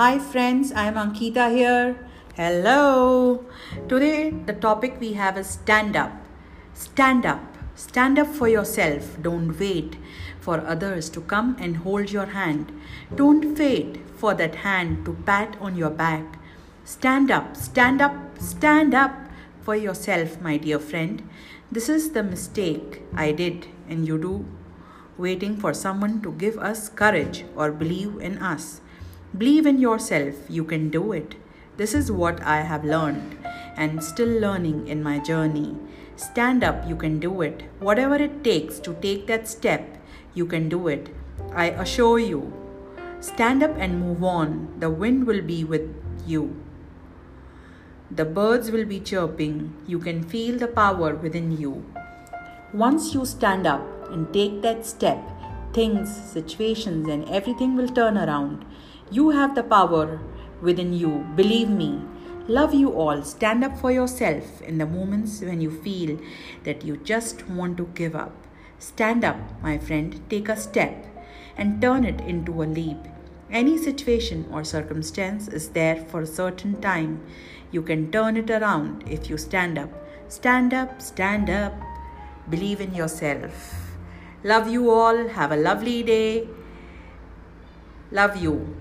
Hi, friends, I'm Ankita here. Hello. Today, the topic we have is stand up. Stand up. Stand up for yourself. Don't wait for others to come and hold your hand. Don't wait for that hand to pat on your back. Stand up, stand up, stand up for yourself, my dear friend. This is the mistake I did and you do, waiting for someone to give us courage or believe in us. Believe in yourself, you can do it. This is what I have learned and still learning in my journey. Stand up, you can do it. Whatever it takes to take that step, you can do it. I assure you. Stand up and move on. The wind will be with you. The birds will be chirping. You can feel the power within you. Once you stand up and take that step, things, situations, and everything will turn around. You have the power within you. Believe me. Love you all. Stand up for yourself in the moments when you feel that you just want to give up. Stand up, my friend. Take a step and turn it into a leap. Any situation or circumstance is there for a certain time. You can turn it around if you stand up. Stand up, stand up. Believe in yourself. Love you all. Have a lovely day. Love you.